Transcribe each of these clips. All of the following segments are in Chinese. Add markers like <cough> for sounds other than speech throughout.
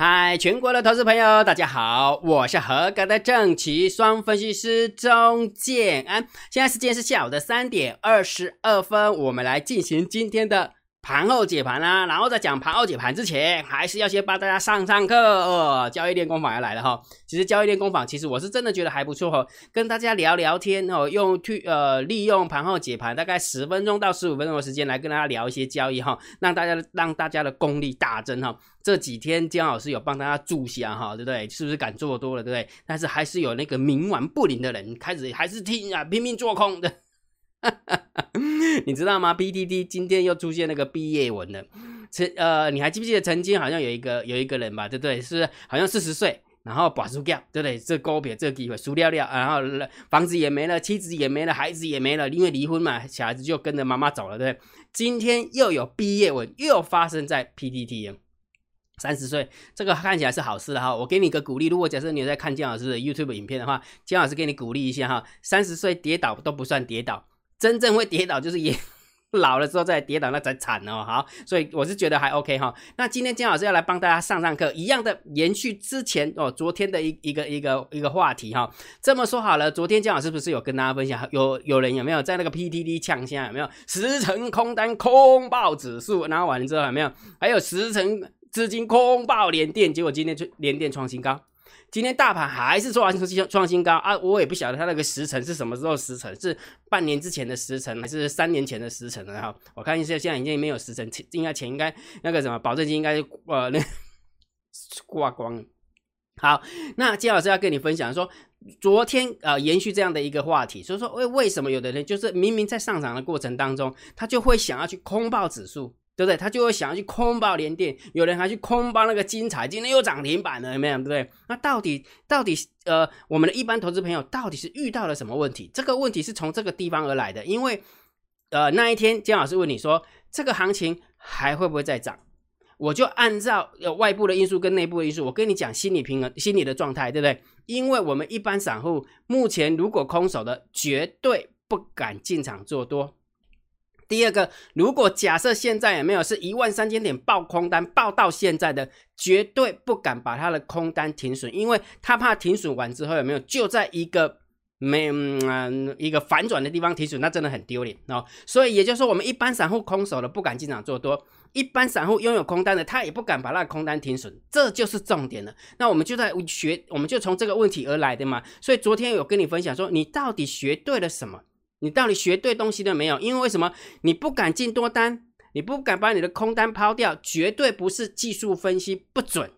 嗨，全国的投资朋友，大家好，我是合格的正奇双分析师钟建安。现在时间是下午的三点二十二分，我们来进行今天的。盘后解盘啦，然后在讲盘后解盘之前，还是要先帮大家上上课哦。交易练功坊要来了哈，其实交易练功坊，其实我是真的觉得还不错哈，跟大家聊聊天哦，用去呃利用盘后解盘大概十分钟到十五分钟的时间来跟大家聊一些交易哈，让大家让大家的功力大增哈。这几天姜老师有帮大家助下哈，对不对？是不是敢做多了，对不对？但是还是有那个冥顽不灵的人开始还是听啊拼命做空的。<laughs> 你知道吗？PTT 今天又出现那个毕业文了。曾呃，你还记不记得曾经好像有一个有一个人吧，对不对？是好像四十岁，然后把输掉，对不对？这高别这个机会输掉掉，然后房子也没了，妻子也没了，孩子也没了，因为离婚嘛，小孩子就跟着妈妈走了，对不对？今天又有毕业文，又发生在 PTT。三十岁，这个看起来是好事的哈。我给你个鼓励，如果假设你在看姜老师的 YouTube 影片的话，姜老师给你鼓励一下哈。三十岁跌倒都不算跌倒。真正会跌倒就是也 <laughs> 老了之后再跌倒那才惨哦。好，所以我是觉得还 OK 哈。那今天姜老师要来帮大家上上课，一样的延续之前哦昨天的一一个一个一个话题哈。这么说好了，昨天姜老师不是有跟大家分享，有有人有没有在那个 PTT 抢先有没有十成空单空爆指数，然后完了之后有没有还有十成资金空爆连电，结果今天就连电创新高。今天大盘还是创新创新高啊！我也不晓得它那个时辰是什么时候时辰，是半年之前的时辰，还是三年前的时辰了哈？我看一下，现在已经没有时辰，应该钱应该那个什么保证金应该呃那挂光了。好，那金老师要跟你分享说，昨天呃延续这样的一个话题，所以说为为什么有的人就是明明在上涨的过程当中，他就会想要去空爆指数。对不对？他就会想要去空爆连电，有人还去空爆那个精彩，今天又涨停板了，有没有？对不对？那到底到底呃，我们的一般投资朋友到底是遇到了什么问题？这个问题是从这个地方而来的，因为呃那一天姜老师问你说，这个行情还会不会再涨？我就按照呃外部的因素跟内部的因素，我跟你讲心理平衡、心理的状态，对不对？因为我们一般散户目前如果空手的，绝对不敢进场做多。第二个，如果假设现在有没有是一万三千点爆空单爆到现在的，绝对不敢把他的空单停损，因为他怕停损完之后有没有就在一个没嗯一个反转的地方停损，那真的很丢脸哦。所以也就是说，我们一般散户空手的不敢进场做多，一般散户拥有空单的他也不敢把那个空单停损，这就是重点了。那我们就在学，我们就从这个问题而来的嘛。所以昨天有跟你分享说，你到底学对了什么？你到底学对东西了没有？因为为什么你不敢进多单，你不敢把你的空单抛掉，绝对不是技术分析不准，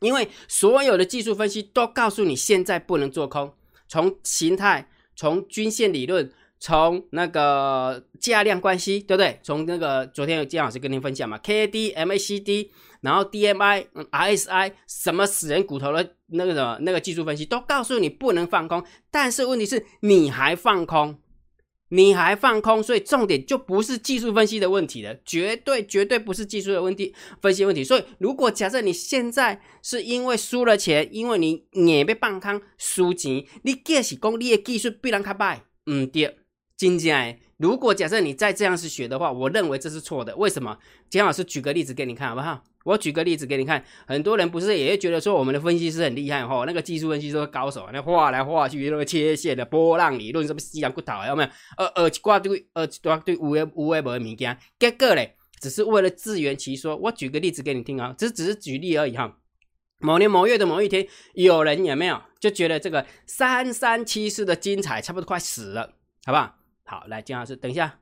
因为所有的技术分析都告诉你现在不能做空。从形态，从均线理论，从那个价量关系，对不对？从那个昨天有姜老师跟您分享嘛，K A D M A C D。然后 D M I、R S I 什么死人骨头的那个什么那个技术分析都告诉你不能放空，但是问题是你还放空，你还放空，所以重点就不是技术分析的问题了，绝对绝对不是技术的问题分析问题。所以如果假设你现在是因为输了钱，因为你也被放空输钱，你继续讲你的技术必然卡败，嗯对，真正。如果假设你再这样子学的话，我认为这是错的。为什么？姜老师举个例子给你看好不好？我举个例子给你看，很多人不是也会觉得说我们的分析师很厉害哈？那个技术分析师高手，那画来画去那个切线的波浪理论，什么西洋骨头有没有？呃呃，挂对呃挂对无为无为无的物件，结果嘞，只是为了自圆其说。我举个例子给你听啊，这只是举例而已哈。某年某月的某一天，有人有没有就觉得这个三三七四的精彩差不多快死了，好不好？好，来金老师，等一下，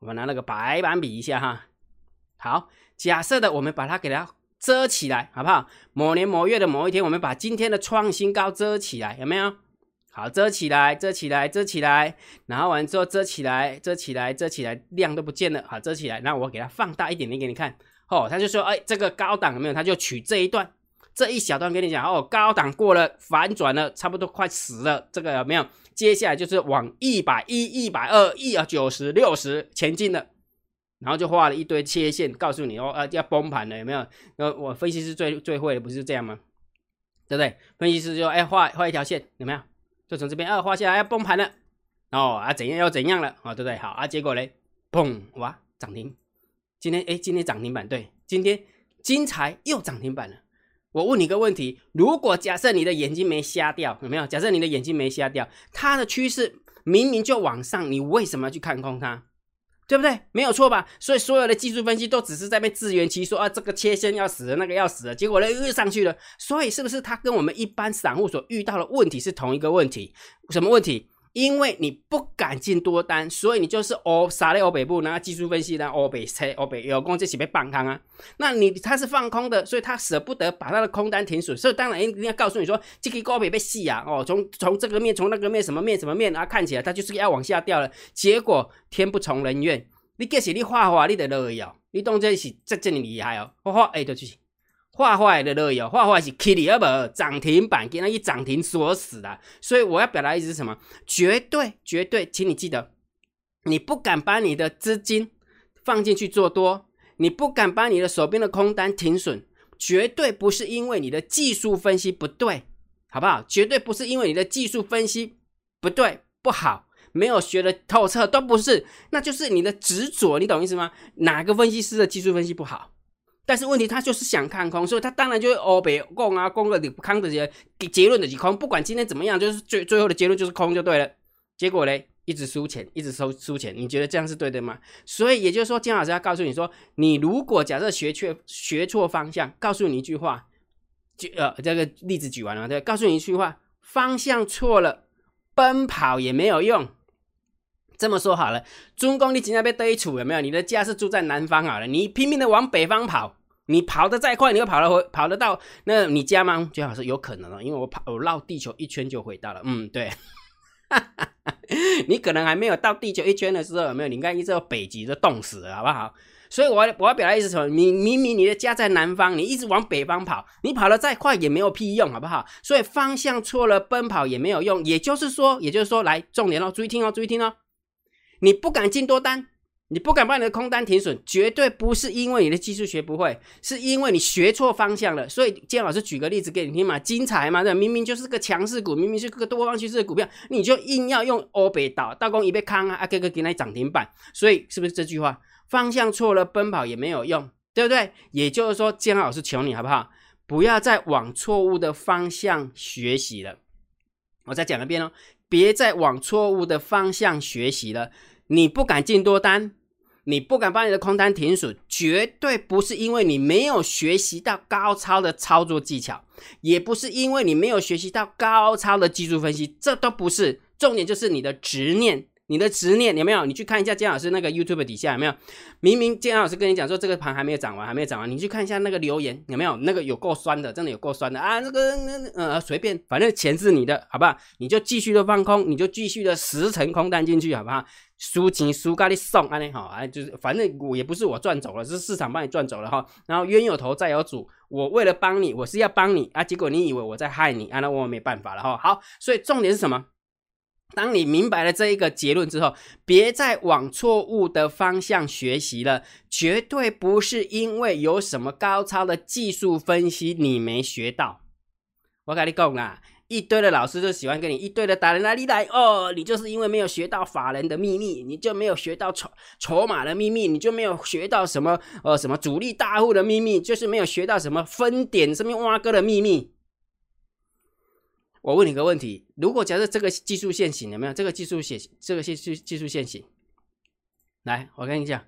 我们拿那个白板比一下哈。好，假设的，我们把它给它遮起来，好不好？某年某月的某一天，我们把今天的创新高遮起来，有没有？好，遮起来，遮起来，遮起来，然后完之后遮起来，遮起来，遮起来，量都不见了。好，遮起来，那我给它放大一点点给你看。哦，他就说，哎，这个高档有没有？他就取这一段。这一小段跟你讲哦，高档过了，反转了，差不多快死了，这个有没有？接下来就是往一百一、一百二、一啊九十六十前进了，然后就画了一堆切线，告诉你哦，呃，要崩盘了，有没有？那，我分析师最最会的不是这样吗？对不对？分析师就哎画画一条线，有没有？就从这边啊画下来要崩盘了，哦啊怎样要怎样了啊，对不对？好啊，结果嘞，砰哇涨停，今天哎今天涨停板对，今天金财又涨停板了。我问你个问题：如果假设你的眼睛没瞎掉，有没有？假设你的眼睛没瞎掉，它的趋势明明就往上，你为什么要去看空它？对不对？没有错吧？所以所有的技术分析都只是在被自圆其说啊，这个切线要死了，那个要死了，结果呢又上去了。所以是不是它跟我们一般散户所遇到的问题是同一个问题？什么问题？因为你不敢进多单，所以你就是欧撒在欧北部，那技术分析呢？欧北车、欧北有功这起被放空啊。那你他是放空的，所以他舍不得把他的空单停损，所以当然一定要告诉你说，这个高北被洗啊，哦，从从这个面，从那个面，什么面什么面啊，看起来他就是要往下掉了。结果天不从人愿，你这是你画画你的乐意哦，你当这是这这么厉害哦，画画哎，就是。画画的乐友，画画是 Kitty 二不涨停板，给那一涨停锁死的。所以我要表达意思是什么？绝对绝对，请你记得，你不敢把你的资金放进去做多，你不敢把你的手边的空单停损，绝对不是因为你的技术分析不对，好不好？绝对不是因为你的技术分析不对不好，没有学的透彻，都不是，那就是你的执着，你懂意思吗？哪个分析师的技术分析不好？但是问题，他就是想看空，所以他当然就会欧北供啊，供个你不看的结结论的是空，不管今天怎么样，就是最最后的结论就是空就对了。结果嘞，一直输钱，一直收输钱，你觉得这样是对的吗？所以也就是说，金老师要告诉你说，你如果假设学错学错方向，告诉你一句话，举呃这个例子举完了，对，告诉你一句话，方向错了，奔跑也没有用。这么说好了，中公你今天被堆处有没有？你的家是住在南方好了，你拼命的往北方跑，你跑得再快，你会跑得回跑得到那你家吗？最好是有可能哦，因为我跑我绕地球一圈就回到了。嗯，对，<laughs> 你可能还没有到地球一圈的时候有没有？你看一直北极都冻死了，好不好？所以我我要表达意思什么？你明明你的家在南方，你一直往北方跑，你跑得再快也没有屁用，好不好？所以方向错了，奔跑也没有用。也就是说，也就是说，来重点哦，注意听哦，注意听哦。你不敢进多单，你不敢把你的空单停损，绝对不是因为你的技术学不会，是因为你学错方向了。所以建老师举个例子给你听嘛，精彩嘛，对，明明就是个强势股，明明是个多方趋势的股票，你就硬要用欧北倒，大公一被康啊，啊哥哥给你涨停板，所以是不是这句话方向错了，奔跑也没有用，对不对？也就是说，建老师求你好不好，不要再往错误的方向学习了。我再讲一遍哦。别再往错误的方向学习了。你不敢进多单，你不敢把你的空单停损，绝对不是因为你没有学习到高超的操作技巧，也不是因为你没有学习到高超的技术分析，这都不是。重点就是你的执念。你的执念有没有？你去看一下姜老师那个 YouTube 底下有没有？明明姜老师跟你讲说这个盘还没有涨完，还没有涨完，你去看一下那个留言有没有？那个有够酸的，真的有够酸的啊！那个那呃随便，反正钱是你的，好不好？你就继续的放空，你就继续的十成空单进去，好不好？输钱输咖喱送安尼好啊，就是反正我也不是我赚走了，是市场帮你赚走了哈。然后冤有头债有主，我为了帮你，我是要帮你啊，结果你以为我在害你啊，那我没办法了哈。好，所以重点是什么？当你明白了这一个结论之后，别再往错误的方向学习了。绝对不是因为有什么高超的技术分析你没学到。我跟你讲啦，一堆的老师就喜欢跟你一堆的打人哪里来哦，你就是因为没有学到法人的秘密，你就没有学到筹筹码的秘密，你就没有学到什么呃什么主力大户的秘密，就是没有学到什么分点什么挖哥的秘密。我问你个问题：如果假设这个技术线型有没有这个技术线，这个技术技术线型，来，我跟你讲，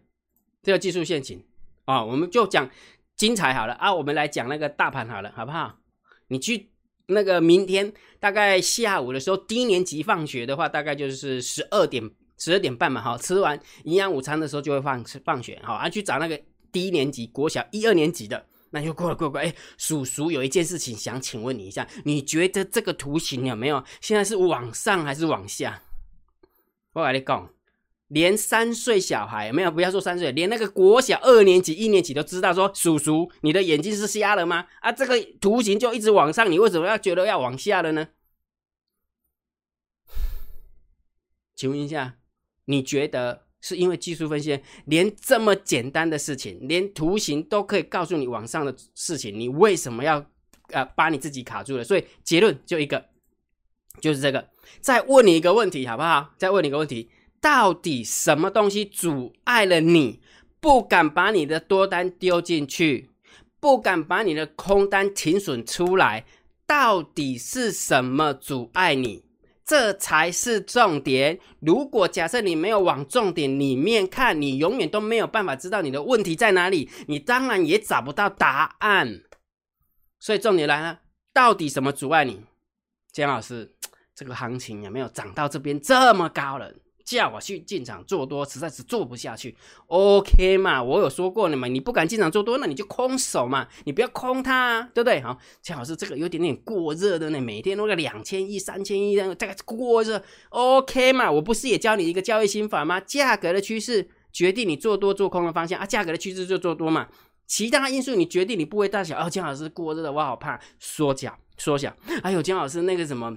这个技术线型啊，我们就讲精彩好了啊，我们来讲那个大盘好了，好不好？你去那个明天大概下午的时候，低年级放学的话，大概就是十二点十二点半嘛，哈，吃完营养午餐的时候就会放放学，好，啊，去找那个低年级国小一二年级的。那就过了，过了，哎，叔叔有一件事情想请问你一下，你觉得这个图形有没有现在是往上还是往下？我跟你讲，连三岁小孩没有，不要说三岁，连那个国小二年级、一年级都知道说，叔叔，你的眼睛是瞎了吗？啊，这个图形就一直往上，你为什么要觉得要往下了呢？<sighs> 请问一下，你觉得？是因为技术分析，连这么简单的事情，连图形都可以告诉你往上的事情，你为什么要呃把你自己卡住了？所以结论就一个，就是这个。再问你一个问题好不好？再问你一个问题，到底什么东西阻碍了你不敢把你的多单丢进去，不敢把你的空单停损出来，到底是什么阻碍你？这才是重点。如果假设你没有往重点里面看，你永远都没有办法知道你的问题在哪里，你当然也找不到答案。所以重点来了，到底什么阻碍你？姜老师，这个行情有没有涨到这边这么高了？叫我去进场做多，实在是做不下去。OK 嘛，我有说过了嘛，你不敢进场做多，那你就空手嘛，你不要空它，对不对？好，姜老师这个有点点过热的呢，每天都个两千亿、三千亿，这样，这个过热。OK 嘛，我不是也教你一个交易心法吗？价格的趋势决定你做多做空的方向啊，价格的趋势就做多嘛。其他因素你决定你部位大小。哦，姜老师过热的，我好怕缩小缩小。还有姜老师那个什么。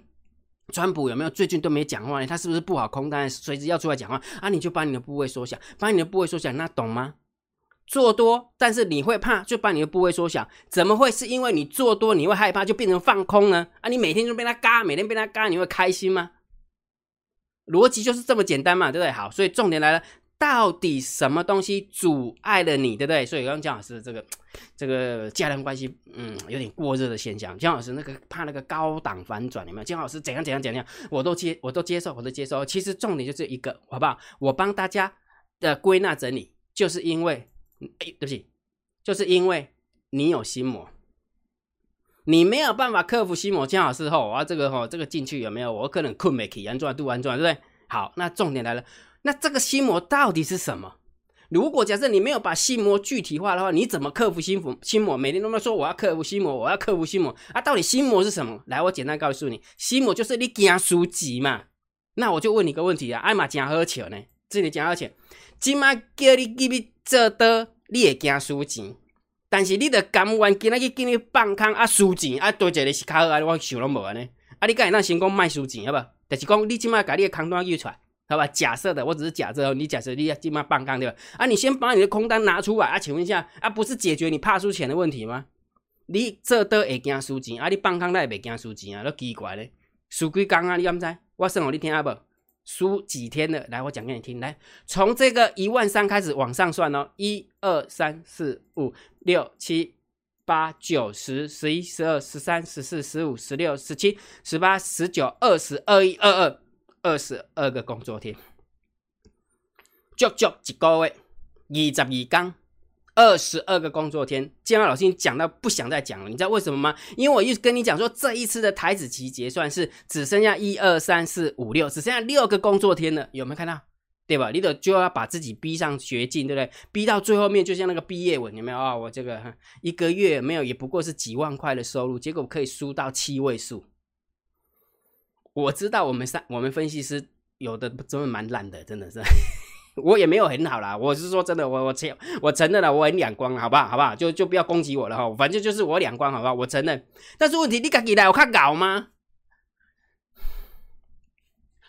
川普有没有最近都没讲话呢？他是不是不好空单，随时要出来讲话啊？你就把你的部位缩小，把你的部位缩小，那懂吗？做多，但是你会怕，就把你的部位缩小。怎么会是因为你做多你会害怕就变成放空呢？啊，你每天就被他嘎，每天被他嘎，你会开心吗？逻辑就是这么简单嘛，对不对？好，所以重点来了。到底什么东西阻碍了你，对不对？所以刚刚姜老师这个 <tsk> 这个家人关系，嗯，有点过热的现象。姜老师那个怕那个高档反转，有没有？姜老师怎样怎样怎样，我都接，我都接受，我都接受。其实重点就是一个，好不好？我帮大家的归纳整理，就是因为，哎，对不起，就是因为你有心魔，你没有办法克服心魔。姜老师后，我要这个吼，这个进去有没有？我可能困没起，安转度安转，对不对？好，那重点来了。那这个心魔到底是什么？如果假设你没有把心魔具体化的话，你怎么克服心魔？心魔每天都在说我要克服心魔，我要克服心魔啊！到底心魔是什么？来，我简单告诉你，心魔就是你惊输钱嘛。那我就问你个问题啊，艾玛惊好钱呢？这里惊好钱，今麦叫你给你做多，你会惊输钱，但是你的甘愿今仔日给你放空啊输钱啊，多一个是卡好啊，我想拢无安尼啊，你敢会当成功卖输钱好不？但是讲你今麦把你的空单约出来。好吧，假设的，我只是假设哦。你假设你要今晚半杠对吧？啊，你先把你的空单拿出来啊。请问一下啊，不是解决你怕输钱的问题吗？你这都会惊输钱啊？你半杠那也袂惊输钱啊？都奇怪嘞。输几杠啊？你敢知？我算我你听下不？输几天了？来，我讲给你听。来，从这个一万三开始往上算哦。一二三四五六七八九十十一十二十三十四十五十六十七十八十九二十二一二二。二十二个工作天，足足一个月，二十二天，二十二个工作天。建安老师讲到不想再讲了，你知道为什么吗？因为我一直跟你讲说，这一次的台子期结算是只剩下一二三四五六，只剩下六个工作天了，有没有看到？对吧？你得就要把自己逼上绝境，对不对？逼到最后面，就像那个毕业文，有没有啊？我这个一个月没有，也不过是几万块的收入，结果可以输到七位数。我知道我们三我们分析师有的真的蛮烂的，真的是，<laughs> 我也没有很好啦。我是说真的，我我承我承认了，我很两光，好不好？好不好？就就不要攻击我了哈，反正就是我两光，好不好？我承认。但是问题，你敢来我看搞吗？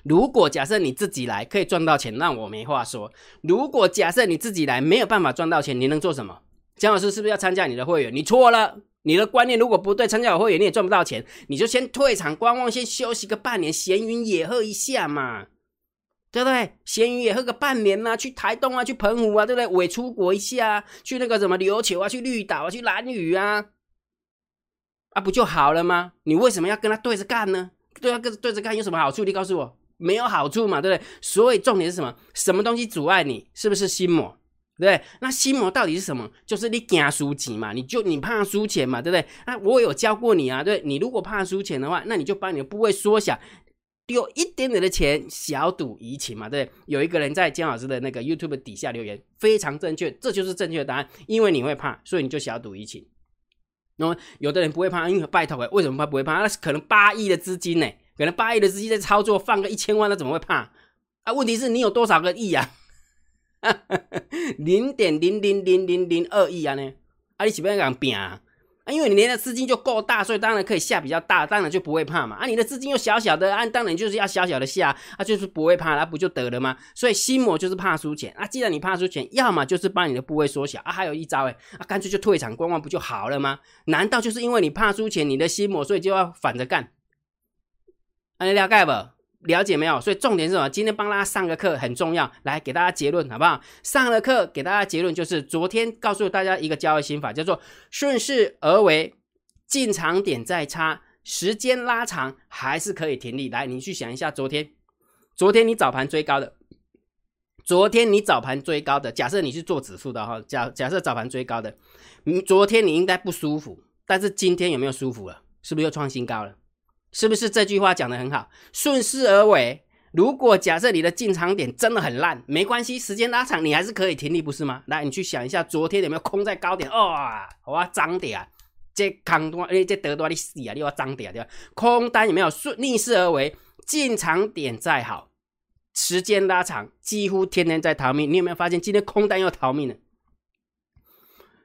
如果假设你自己来可以赚到钱，那我没话说。如果假设你自己来没有办法赚到钱，你能做什么？姜老师是不是要参加你的会员？你错了。你的观念如果不对，参加我会员你也赚不到钱，你就先退场观望，先休息个半年，闲云野鹤一下嘛，对不对？闲云野鹤个半年呐，去台东啊，去澎湖啊，对不对？伪出国一下，啊去那个什么琉球啊，去绿岛啊，去蓝屿啊，啊，不就好了吗？你为什么要跟他对着干呢？对他跟对着干有什么好处？你告诉我，没有好处嘛，对不对？所以重点是什么？什么东西阻碍你？是不是心魔？对，那心魔到底是什么？就是你惊输钱嘛，你就你怕输钱嘛，对不对？那我有教过你啊，对，你如果怕输钱的话，那你就把你的部位缩小，丢一点点的钱，小赌怡情嘛，对不对？有一个人在姜老师的那个 YouTube 底下留言，非常正确，这就是正确的答案。因为你会怕，所以你就小赌怡情。那么有的人不会怕，因为拜托，为什么他不会怕？那是可能八亿的资金呢，可能八亿的资金在操作，放个一千万，他怎么会怕？啊，问题是你有多少个亿啊？<laughs> 零点零零零零零二亿啊呢？啊，你是不要讲拼啊？啊，因为你的资金就够大，所以当然可以下比较大，当然就不会怕嘛。啊，你的资金又小小的，啊，当然就是要小小的下，啊，就是不会怕，那不就得了吗？所以心魔就是怕输钱啊。既然你怕输钱，要么就是把你的部位缩小啊，还有一招哎，啊，干脆就退场观望不就好了吗？难道就是因为你怕输钱，你的心魔，所以就要反着干？啊，你了解不？了解没有？所以重点是什么？今天帮大家上个课很重要，来给大家结论好不好？上了课给大家结论就是昨天告诉大家一个交易心法，叫做顺势而为，进场点再差，时间拉长还是可以停利。来，你去想一下，昨天，昨天你早盘追高的，昨天你早盘追高的，假设你是做指数的哈，假假设早盘追高的，你昨天你应该不舒服，但是今天有没有舒服了？是不是又创新高了？是不是这句话讲的很好？顺势而为。如果假设你的进场点真的很烂，没关系，时间拉长你还是可以停利，不是吗？来，你去想一下，昨天有没有空在高点？哇，我涨点啊！这空多，哎，这得多你死啊！你要涨点对吧？空单有没有顺逆势而为？进场点再好，时间拉长，几乎天天在逃命。你有没有发现今天空单又逃命了？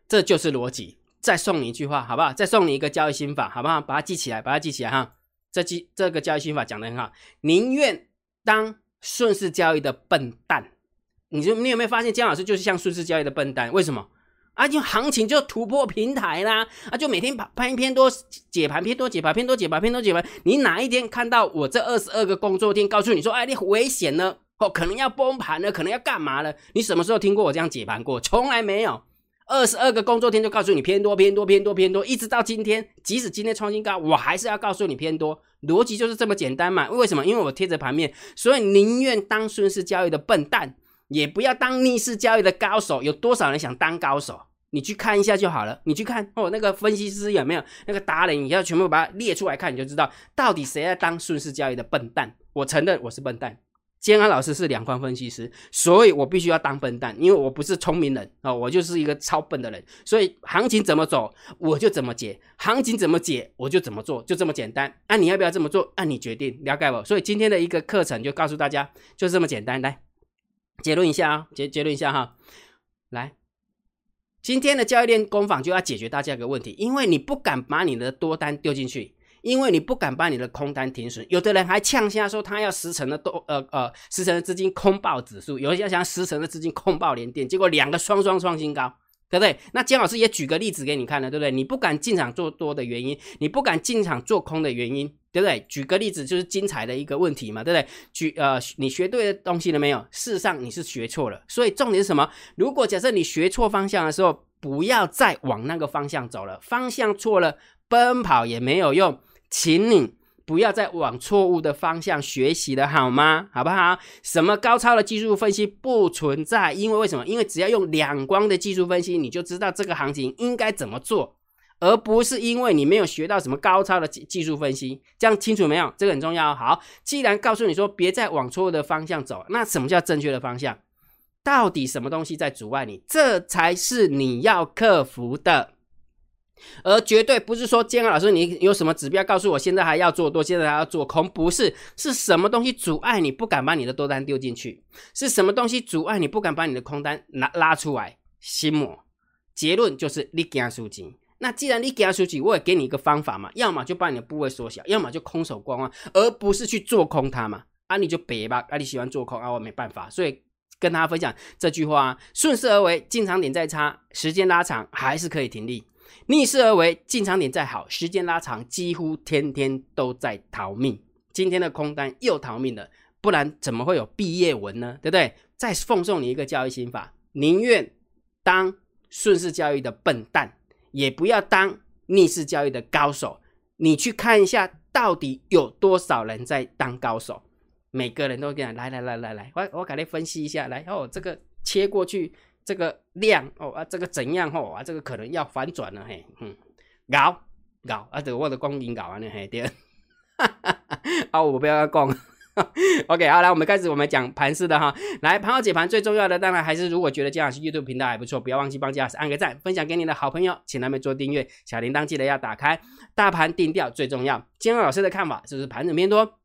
这就是逻辑。再送你一句话，好不好？再送你一个交易心法，好不好？把它记起来，把它记起来哈。这期这个交易心法讲的很好，宁愿当顺势交易的笨蛋。你就你有没有发现姜老师就是像顺势交易的笨蛋？为什么？啊，就行情就突破平台啦，啊，就每天盘盘偏多解盘偏多解盘偏多解盘偏多解盘。你哪一天看到我这二十二个工作天告诉你说，哎，你危险了，哦，可能要崩盘了，可能要干嘛了？你什么时候听过我这样解盘过？从来没有。二十二个工作天就告诉你偏多偏多偏多偏多，一直到今天，即使今天创新高，我还是要告诉你偏多，逻辑就是这么简单嘛？为什么？因为我贴着盘面，所以宁愿当顺势交易的笨蛋，也不要当逆势交易的高手。有多少人想当高手？你去看一下就好了。你去看哦，那个分析师有没有那个达人？你要全部把它列出来看，你就知道到底谁在当顺势交易的笨蛋。我承认我是笨蛋。建安老师是两方分析师，所以我必须要当笨蛋，因为我不是聪明人啊，我就是一个超笨的人。所以行情怎么走，我就怎么解；行情怎么解，我就怎么做，就这么简单。那你要不要这么做？按你决定，了解不？所以今天的一个课程就告诉大家，就这么简单。来结论一下啊，结结论一下哈。来，今天的交易链工坊就要解决大家一个问题，因为你不敢把你的多单丢进去。因为你不敢把你的空单停损，有的人还呛下说他要十成的多呃呃十成的资金空爆指数，有人想十成的资金空爆连电，结果两个双双创新高，对不对？那姜老师也举个例子给你看了，对不对？你不敢进场做多的原因，你不敢进场做空的原因，对不对？举个例子就是精彩的一个问题嘛，对不对？举呃你学对的东西了没有？事实上你是学错了，所以重点是什么？如果假设你学错方向的时候，不要再往那个方向走了，方向错了，奔跑也没有用。请你不要再往错误的方向学习了，好吗？好不好？什么高超的技术分析不存在，因为为什么？因为只要用两光的技术分析，你就知道这个行情应该怎么做，而不是因为你没有学到什么高超的技技术分析。这样清楚没有？这个很重要。好，既然告诉你说别再往错误的方向走，那什么叫正确的方向？到底什么东西在阻碍你？这才是你要克服的。而绝对不是说，建安老师，你有什么指标告诉我，现在还要做多，现在还要做空？不是，是什么东西阻碍你不敢把你的多单丢进去？是什么东西阻碍你不敢把你的空单拿拉出来？心魔。结论就是你给他输金。那既然你给他输金，我也给你一个方法嘛，要么就把你的部位缩小，要么就空手观望，而不是去做空它嘛。啊，你就别吧，啊，你喜欢做空啊，我没办法，所以跟大家分享这句话：顺势而为，进场点再差，时间拉长还是可以停利。逆势而为，进场点再好，时间拉长，几乎天天都在逃命。今天的空单又逃命了，不然怎么会有毕业文呢？对不对？再奉送你一个交易心法：宁愿当顺势交易的笨蛋，也不要当逆势交易的高手。你去看一下，到底有多少人在当高手？每个人都这样，来来来来来，我我给你分析一下，来哦，这个切过去。这个量哦啊，这个怎样哦啊，这个可能要反转了嘿，嗯，搞搞啊，这我的光阴搞完了嘿，对，<laughs> 啊，我不要讲，OK，好，来我们开始我们讲盘式的哈，来盘后解盘最重要的当然还是如果觉得姜老师 YouTube 频道还不错，不要忘记帮姜老师按个赞，分享给你的好朋友，请他们做订阅，小铃铛记得要打开，大盘定调最重要，姜老师的看法就是盘子偏多。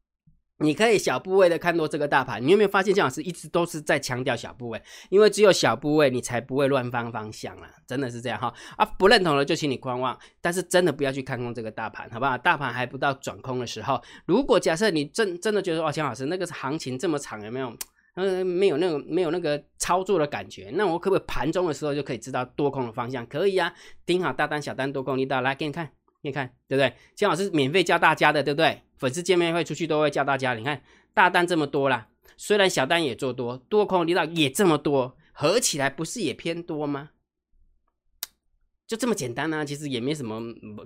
你可以小部位的看多这个大盘，你有没有发现姜老师一直都是在强调小部位？因为只有小部位，你才不会乱放方向啊！真的是这样哈啊！不认同的就请你观望，但是真的不要去看空这个大盘，好不好？大盘还不到转空的时候。如果假设你真真的觉得哇，姜老师那个行情这么长，有没有？嗯，没有那个没有那个操作的感觉，那我可不可以盘中的时候就可以知道多空的方向？可以啊，盯好大单、小单、多空力道，来给你看。你看对不对？姜老师免费教大家的，对不对？粉丝见面会出去都会教大家。你看大单这么多啦，虽然小单也做多，多空力道也这么多，合起来不是也偏多吗？就这么简单呢，其实也没什么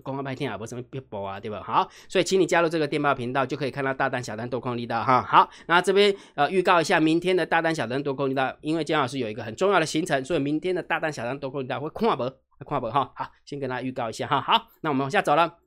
公开拍天啊，不什么别播啊，对吧？好，所以请你加入这个电报频道，就可以看到大单、小单多空力道哈。好，那这边呃预告一下，明天的大单、小单多空力道，因为姜老师有一个很重要的行程，所以明天的大单、小单多空力道会跨博，跨本哈。好，先跟大家预告一下哈。好，那我们往下走了。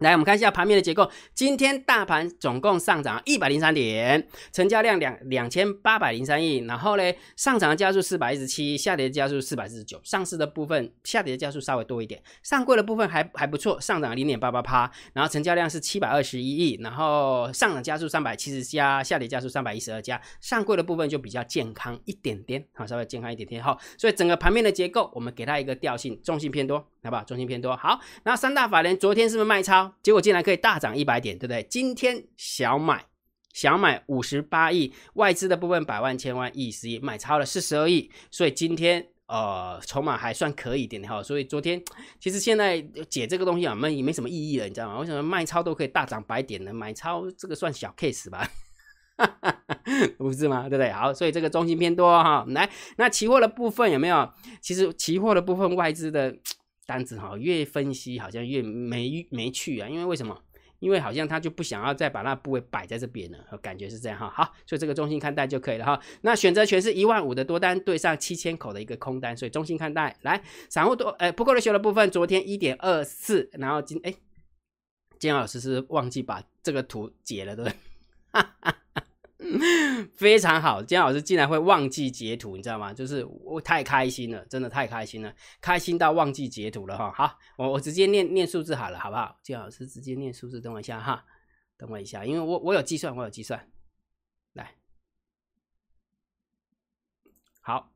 来，我们看一下盘面的结构。今天大盘总共上涨一百零三点，成交量两两千八百零三亿。然后呢，上涨的加速四百一十七，下跌的加速四百四十九。上市的部分下跌的加速稍微多一点，上柜的部分还还不错，上涨零点八八趴。然后成交量是七百二十一亿，然后上涨加速三百七十加，下跌加速三百一十二加。上柜的部分就比较健康一点点，好，稍微健康一点点。好，所以整个盘面的结构，我们给它一个调性，重心偏多，好不好？重心偏多。好，那三大法人昨天是不是卖超？结果竟然可以大涨一百点，对不对？今天小买小买五十八亿，外资的部分百万千万亿十亿买超了四十二亿，所以今天呃筹码还算可以点的哈。所以昨天其实现在解这个东西啊，没没什么意义了，你知道吗？为什么卖超都可以大涨百点呢？买超这个算小 case 吧，<laughs> 不是吗？对不对？好，所以这个中心偏多哈。来，那期货的部分有没有？其实期货的部分外资的。单子哈，越分析好像越没没趣啊，因为为什么？因为好像他就不想要再把那部位摆在这边了，感觉是这样哈。好，所以这个中心看待就可以了哈。那选择权是一万五的多单对上七千口的一个空单，所以中心看待。来，散户多哎，不够的修的部分，昨天一点二四，然后今哎，金老师是忘记把这个图截了，对不对？<laughs> <laughs> 非常好，姜老师竟然会忘记截图，你知道吗？就是我太开心了，真的太开心了，开心到忘记截图了哈。好，我我直接念念数字好了，好不好？姜老师直接念数字，等我一下哈，等我一下，因为我我有计算，我有计算，来，好，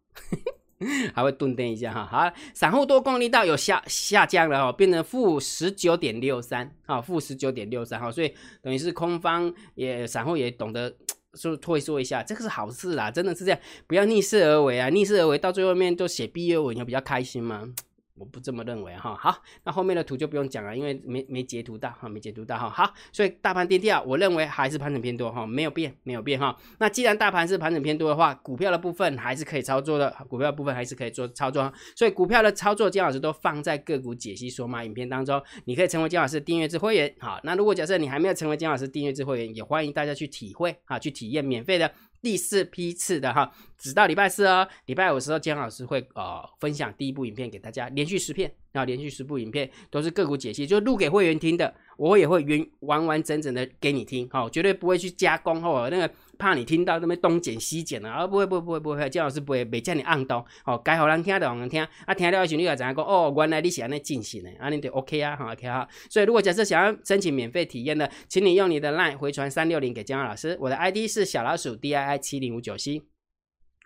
<laughs> 还会顿顿一下哈。好，散户多空力道有下下降了哦，变成负十九点六三啊，负十九点六三哈，所以等于是空方也散户也懂得。就退缩一下，这个是好事啦，真的是这样，不要逆势而为啊！逆势而为到最后面都写毕业文，有比较开心吗？我不这么认为哈，好，那后面的图就不用讲了，因为没没截图到哈，没截图到哈，好，所以大盘跌掉，我认为还是盘整偏多哈，没有变，没有变哈。那既然大盘是盘整偏多的话，股票的部分还是可以操作的，股票部分还是可以做操作，所以股票的操作姜老师都放在个股解析索马影片当中，你可以成为姜老师订阅制会员，好，那如果假设你还没有成为姜老师订阅制会员，也欢迎大家去体会啊，去体验免费的。第四批次的哈，直到礼拜四哦，礼拜五的时候姜老师会呃分享第一部影片给大家，连续十片，然后连续十部影片都是个股解析，就录给会员听的，我也会原完完整整的给你听，好，绝对不会去加工哦，那个。怕你听到那边东剪西剪的，啊不会不会不会不会，姜老师不会，没叫你按刀，哦，该好人听的好人听，啊听了的时候你要怎样讲？哦，原来你是安尼进行的，啊你就 OK 啊，好 OK 哈。所以如果假设想要申请免费体验的，请你用你的 LINE 回传三六零给姜老师，我的 ID 是小老鼠 DII 七零五九 C。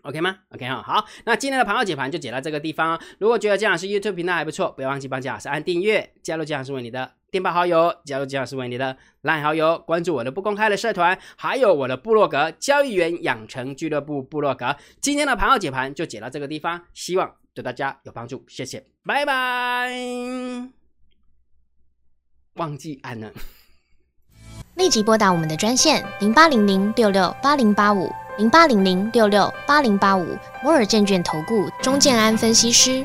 OK 吗？OK 哈，好，那今天的盘后解盘就解到这个地方。如果觉得姜老师 YouTube 频道还不错，不要忘记帮姜老师按订阅，加入姜老师为你的电报好友，加入姜老师为你的 LINE 好友，关注我的不公开的社团，还有我的部落格交易员养成俱乐部部落格。今天的盘后解盘就解到这个地方，希望对大家有帮助，谢谢，拜拜。忘记按了，立即拨打我们的专线零八零零六六八零八五。零八零零六六八零八五摩尔证券投顾钟建安分析师，